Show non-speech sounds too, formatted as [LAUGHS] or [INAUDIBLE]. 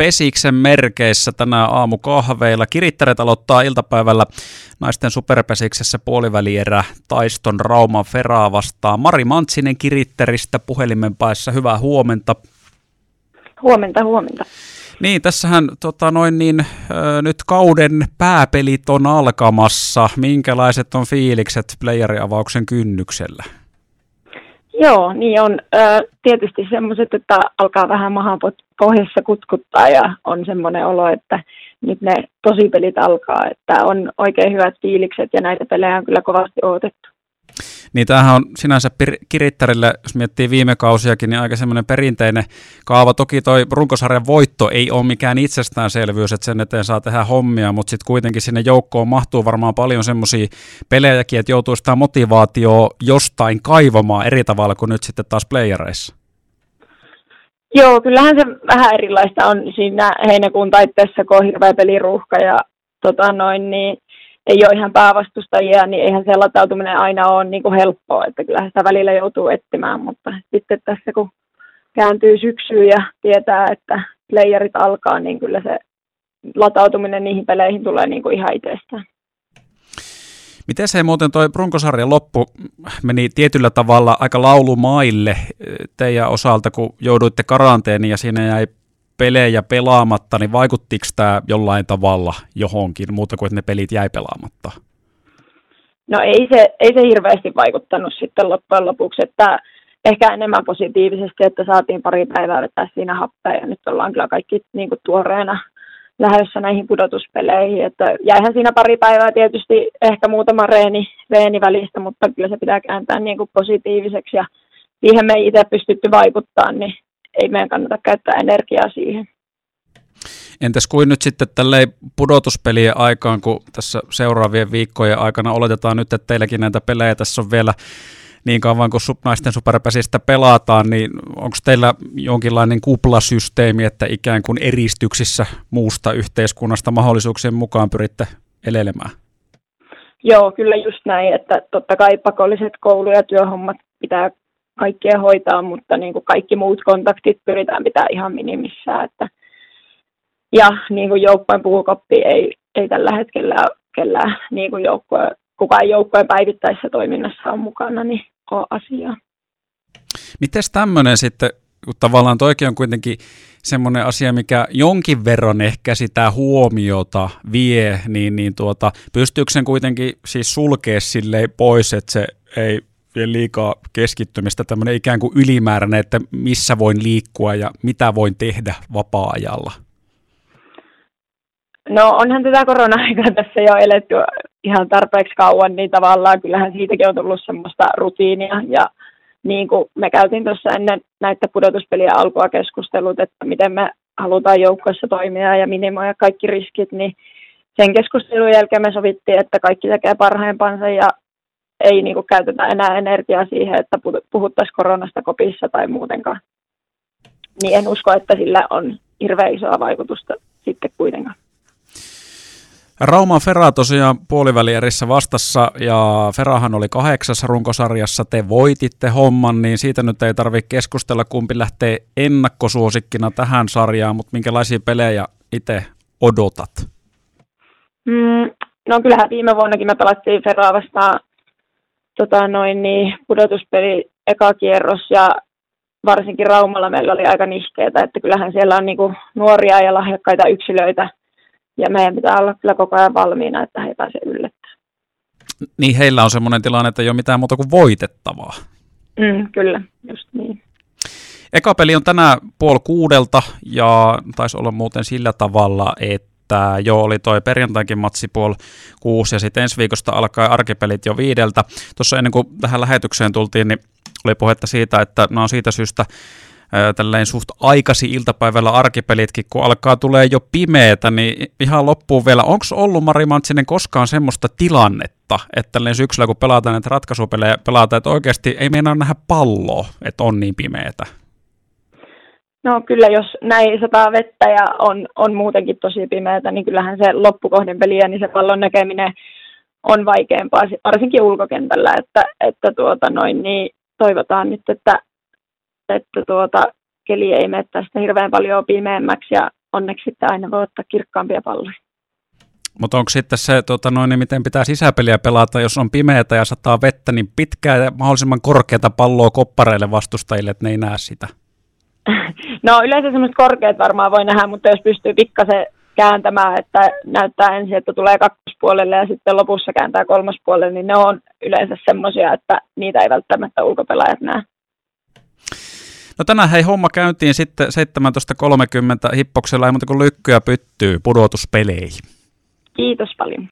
Pesiksen merkeissä tänä aamukahveilla. Kirittäret aloittaa iltapäivällä naisten superpesiksessä puolivälierä Taiston Rauman Feraa vastaan. Mari Mantsinen Kiritteristä puhelimen päässä, hyvää huomenta. Huomenta, huomenta. Niin, tässähän tota, noin niin, ö, nyt kauden pääpelit on alkamassa. Minkälaiset on fiilikset playeriavauksen kynnyksellä? Joo, niin on ö, tietysti semmoiset, että alkaa vähän mahan pohjassa kutkuttaa ja on semmoinen olo, että nyt ne tosipelit alkaa, että on oikein hyvät fiilikset ja näitä pelejä on kyllä kovasti odotettu. Niin tämähän on sinänsä pir- Kirittärille, jos miettii viime kausiakin, niin aika semmoinen perinteinen kaava. Toki toi runkosarjan voitto ei ole mikään itsestäänselvyys, että sen eteen saa tehdä hommia, mutta sitten kuitenkin sinne joukkoon mahtuu varmaan paljon semmoisia pelejäkin, että joutuu sitä motivaatioa jostain kaivamaan eri tavalla kuin nyt sitten taas playereissa. Joo, kyllähän se vähän erilaista on siinä heinäkuun taitteessa, kun on hirveä peliruuhka ja tota noin, niin ei ole ihan päävastustajia, niin eihän se latautuminen aina ole niin kuin helppoa, että kyllähän sitä välillä joutuu etsimään, mutta sitten tässä kun kääntyy syksyyn ja tietää, että playerit alkaa, niin kyllä se latautuminen niihin peleihin tulee niin kuin ihan itsestään. Miten se muuten toi runkosarjan loppu meni tietyllä tavalla aika laulumaille teidän osalta, kun jouduitte karanteeniin ja siinä jäi pelejä pelaamatta, niin vaikuttiko tämä jollain tavalla johonkin muuta kuin, että ne pelit jäi pelaamatta? No ei se, ei se hirveästi vaikuttanut sitten loppujen lopuksi, että ehkä enemmän positiivisesti, että saatiin pari päivää vetää siinä happea. Ja nyt ollaan kyllä kaikki niin kuin tuoreena lähdössä näihin pudotuspeleihin, että jäihän siinä pari päivää tietysti ehkä muutama reeni, reeni välistä, mutta kyllä se pitää kääntää niin kuin positiiviseksi. Ja siihen me ei itse pystytty vaikuttaa, niin ei meidän kannata käyttää energiaa siihen. Entäs kuin nyt sitten tälleen pudotuspelien aikaan, kun tässä seuraavien viikkojen aikana oletetaan nyt, että teilläkin näitä pelejä tässä on vielä niin kauan kuin naisten superpäsistä pelataan, niin onko teillä jonkinlainen kuplasysteemi, että ikään kuin eristyksissä muusta yhteiskunnasta mahdollisuuksien mukaan pyritte elelemään? Joo, kyllä just näin, että totta kai pakolliset koulu- ja työhommat pitää kaikkia hoitaa, mutta niin kuin kaikki muut kontaktit pyritään pitää ihan minimissään. Että ja niin kuin joukkueen puhukoppi ei, ei tällä hetkellä kellään niin kuin joukkue, kukaan joukkueen päivittäisessä toiminnassa on mukana, niin ole asiaa. Miten tämmöinen sitten, kun tavallaan toikin on kuitenkin semmoinen asia, mikä jonkin verran ehkä sitä huomiota vie, niin, niin tuota, pystyykö sen kuitenkin siis sulkea silleen pois, että se ei liikaa keskittymistä, tämmöinen ikään kuin ylimääräinen, että missä voin liikkua ja mitä voin tehdä vapaa-ajalla? No onhan tätä korona-aikaa tässä jo eletty ihan tarpeeksi kauan, niin tavallaan kyllähän siitäkin on tullut semmoista rutiinia ja niin kuin me käytiin tuossa ennen näitä pudotuspeliä alkua keskustelut, että miten me halutaan joukkoissa toimia ja minimoida kaikki riskit, niin sen keskustelun jälkeen me sovittiin, että kaikki tekee parhaimpansa ja ei niin kuin käytetä enää energiaa siihen, että puhuttaisiin koronasta kopissa tai muutenkaan. Niin en usko, että sillä on hirveän isoa vaikutusta sitten kuitenkaan. Rauman Fera tosiaan puolivälierissä vastassa ja Ferahan oli kahdeksassa runkosarjassa, te voititte homman, niin siitä nyt ei tarvitse keskustella, kumpi lähtee ennakkosuosikkina tähän sarjaan, mutta minkälaisia pelejä itse odotat? Mm, no kyllähän viime vuonnakin me pelattiin Feraa vastaan tota noin, niin, pudotuspeli eka kierros ja varsinkin Raumalla meillä oli aika nihkeitä, että kyllähän siellä on niinku nuoria ja lahjakkaita yksilöitä ja meidän pitää olla kyllä koko ajan valmiina, että he ei pääse yllättämään. Niin heillä on semmoinen tilanne, että ei ole mitään muuta kuin voitettavaa. Mm, kyllä, just niin. Eka peli on tänään puoli kuudelta ja taisi olla muuten sillä tavalla, että jo oli toi perjantainkin matsi puoli kuusi ja sitten ensi viikosta alkaa arkipelit jo viideltä. Tuossa ennen kuin tähän lähetykseen tultiin, niin oli puhetta siitä, että on siitä syystä tälleen suht aikasi iltapäivällä arkipelitkin, kun alkaa tulee jo pimeätä, niin ihan loppuun vielä, onko ollut Mari Mantsinen koskaan semmoista tilannetta, että tälleen syksyllä kun pelataan näitä ratkaisupelejä, pelataan, että oikeasti ei meinaa nähdä palloa, että on niin pimeätä? No kyllä, jos näin sataa vettä ja on, on muutenkin tosi pimeätä, niin kyllähän se loppukohden peliä, niin se pallon näkeminen on vaikeampaa, varsinkin ulkokentällä, että, että tuota noin, niin toivotaan nyt, että että tuota, keli ei mene tästä hirveän paljon pimeämmäksi ja onneksi sitten aina voi ottaa kirkkaampia palloja. Mutta onko sitten se, tota noin, niin miten pitää sisäpeliä pelata, jos on pimeätä ja sataa vettä, niin pitkää ja mahdollisimman korkeata palloa koppareille vastustajille, että ne ei näe sitä? [LAUGHS] No yleensä semmoiset korkeat varmaan voi nähdä, mutta jos pystyy pikkasen kääntämään, että näyttää ensin, että tulee kakkospuolelle ja sitten lopussa kääntää kolmospuolelle, niin ne on yleensä semmoisia, että niitä ei välttämättä ulkopelaajat näe. No tänään hei homma käyntiin sitten 17.30 hippoksella, ei muuta kuin lykkyä pyttyy pudotuspeleihin. Kiitos paljon.